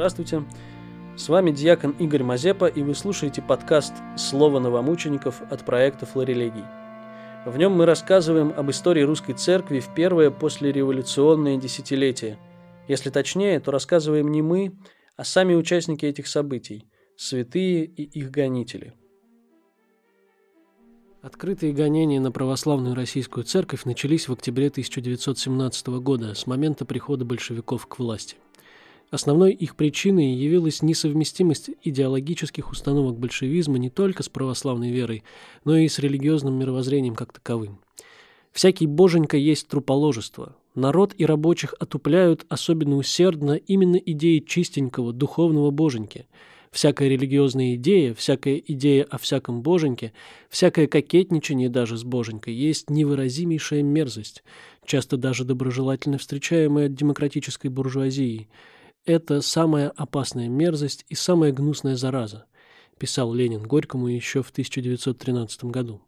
Здравствуйте. С вами диакон Игорь Мазепа, и вы слушаете подкаст «Слово новомучеников» от проекта «Флорелегий». В нем мы рассказываем об истории русской церкви в первое послереволюционное десятилетие. Если точнее, то рассказываем не мы, а сами участники этих событий – святые и их гонители. Открытые гонения на православную российскую церковь начались в октябре 1917 года с момента прихода большевиков к власти – Основной их причиной явилась несовместимость идеологических установок большевизма не только с православной верой, но и с религиозным мировоззрением как таковым. Всякий боженька есть труположество. Народ и рабочих отупляют особенно усердно именно идеи чистенького духовного боженьки. Всякая религиозная идея, всякая идея о всяком боженьке, всякое кокетничание даже с боженькой есть невыразимейшая мерзость, часто даже доброжелательно встречаемая демократической буржуазией – это самая опасная мерзость и самая гнусная зараза, писал Ленин Горькому еще в 1913 году.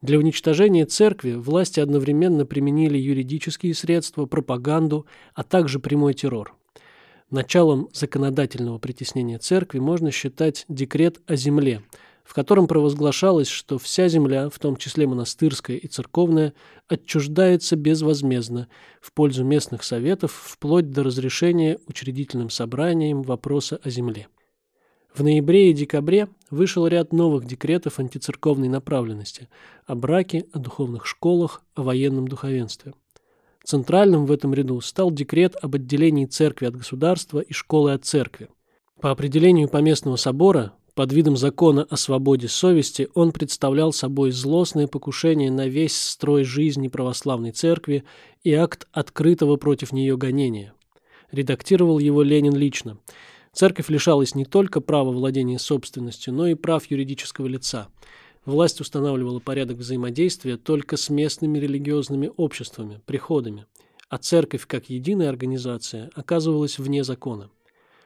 Для уничтожения церкви власти одновременно применили юридические средства, пропаганду, а также прямой террор. Началом законодательного притеснения церкви можно считать декрет о земле – в котором провозглашалось, что вся земля, в том числе монастырская и церковная, отчуждается безвозмездно в пользу местных советов вплоть до разрешения учредительным собранием вопроса о земле. В ноябре и декабре вышел ряд новых декретов антицерковной направленности о браке, о духовных школах, о военном духовенстве. Центральным в этом ряду стал декрет об отделении церкви от государства и школы от церкви. По определению Поместного собора под видом закона о свободе совести он представлял собой злостное покушение на весь строй жизни православной церкви и акт открытого против нее гонения. Редактировал его Ленин лично. Церковь лишалась не только права владения собственностью, но и прав юридического лица. Власть устанавливала порядок взаимодействия только с местными религиозными обществами, приходами, а церковь как единая организация оказывалась вне закона.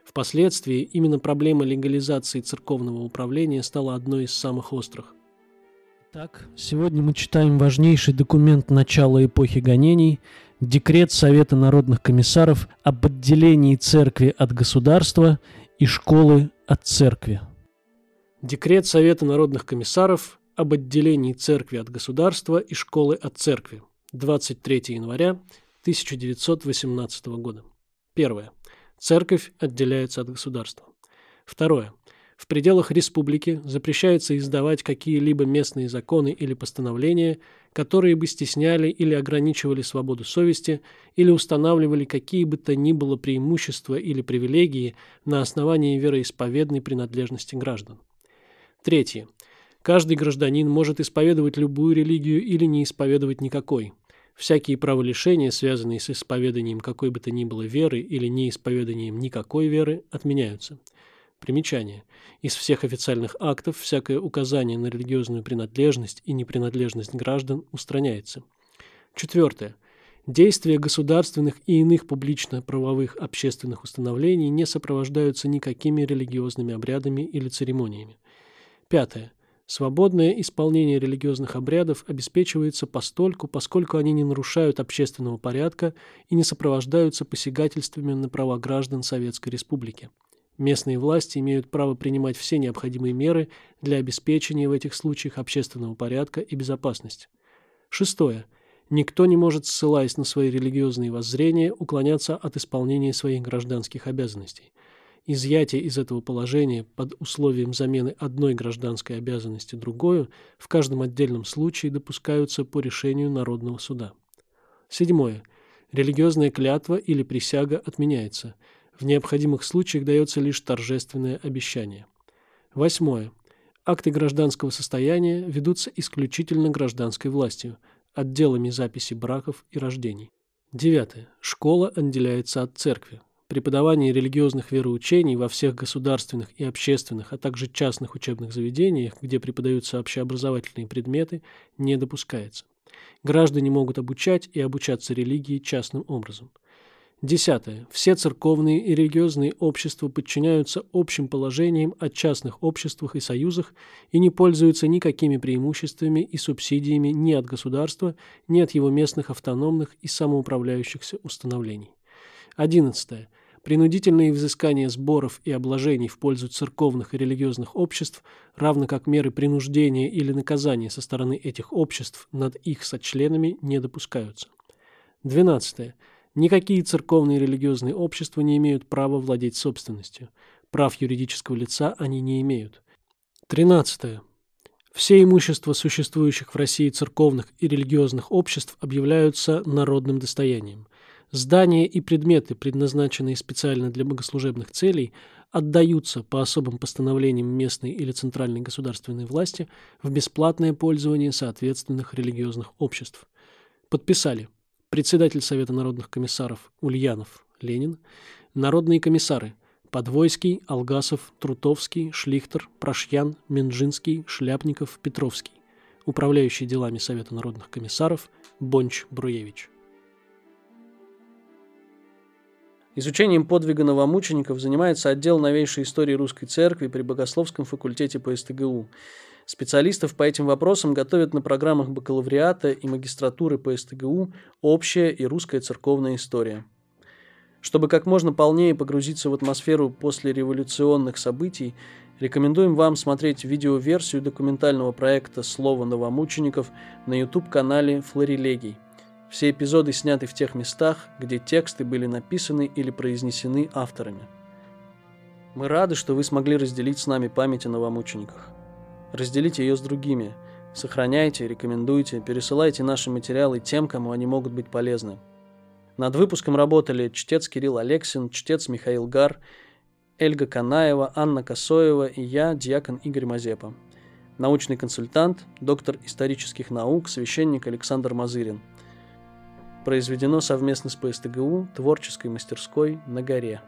Впоследствии именно проблема легализации церковного управления стала одной из самых острых. Так, сегодня мы читаем важнейший документ начала эпохи гонений – Декрет Совета народных комиссаров об отделении церкви от государства и школы от церкви. Декрет Совета народных комиссаров об отделении церкви от государства и школы от церкви. 23 января 1918 года. Первое. Церковь отделяется от государства. Второе. В пределах республики запрещается издавать какие-либо местные законы или постановления, которые бы стесняли или ограничивали свободу совести или устанавливали какие бы то ни было преимущества или привилегии на основании вероисповедной принадлежности граждан. Третье. Каждый гражданин может исповедовать любую религию или не исповедовать никакой – Всякие праволишения, связанные с исповеданием какой бы то ни было веры или неисповеданием никакой веры, отменяются. Примечание. Из всех официальных актов всякое указание на религиозную принадлежность и непринадлежность граждан устраняется. Четвертое. Действия государственных и иных публично-правовых общественных установлений не сопровождаются никакими религиозными обрядами или церемониями. Пятое. Свободное исполнение религиозных обрядов обеспечивается постольку, поскольку они не нарушают общественного порядка и не сопровождаются посягательствами на права граждан Советской Республики. Местные власти имеют право принимать все необходимые меры для обеспечения в этих случаях общественного порядка и безопасности. Шестое. Никто не может, ссылаясь на свои религиозные воззрения, уклоняться от исполнения своих гражданских обязанностей – изъятие из этого положения под условием замены одной гражданской обязанности другой в каждом отдельном случае допускаются по решению Народного суда. Седьмое. Религиозная клятва или присяга отменяется. В необходимых случаях дается лишь торжественное обещание. Восьмое. Акты гражданского состояния ведутся исключительно гражданской властью, отделами записи браков и рождений. Девятое. Школа отделяется от церкви преподавание религиозных вероучений во всех государственных и общественных, а также частных учебных заведениях, где преподаются общеобразовательные предметы, не допускается. Граждане могут обучать и обучаться религии частным образом. Десятое. Все церковные и религиозные общества подчиняются общим положениям о частных обществах и союзах и не пользуются никакими преимуществами и субсидиями ни от государства, ни от его местных автономных и самоуправляющихся установлений. Одиннадцатое. Принудительные взыскания сборов и обложений в пользу церковных и религиозных обществ, равно как меры принуждения или наказания со стороны этих обществ над их сочленами не допускаются. 12. Никакие церковные и религиозные общества не имеют права владеть собственностью. Прав юридического лица они не имеют. 13. Все имущества существующих в России церковных и религиозных обществ объявляются народным достоянием. Здания и предметы, предназначенные специально для богослужебных целей, отдаются по особым постановлениям местной или центральной государственной власти в бесплатное пользование соответственных религиозных обществ. Подписали председатель Совета народных комиссаров Ульянов Ленин, народные комиссары Подвойский, Алгасов, Трутовский, Шлихтер, Прошьян, Менжинский, Шляпников, Петровский, управляющий делами Совета народных комиссаров Бонч-Бруевич. Изучением подвига новомучеников занимается отдел новейшей истории русской церкви при Богословском факультете по СТГУ. Специалистов по этим вопросам готовят на программах бакалавриата и магистратуры по СТГУ «Общая и русская церковная история». Чтобы как можно полнее погрузиться в атмосферу послереволюционных событий, рекомендуем вам смотреть видеоверсию документального проекта «Слово новомучеников» на YouTube-канале «Флорилегий». Все эпизоды сняты в тех местах, где тексты были написаны или произнесены авторами. Мы рады, что вы смогли разделить с нами память о новомучениках. Разделите ее с другими. Сохраняйте, рекомендуйте, пересылайте наши материалы тем, кому они могут быть полезны. Над выпуском работали чтец Кирилл Алексин, чтец Михаил Гар, Эльга Канаева, Анна Косоева и я, диакон Игорь Мазепа. Научный консультант, доктор исторических наук, священник Александр Мазырин – произведено совместно с ПСТГУ творческой мастерской на горе.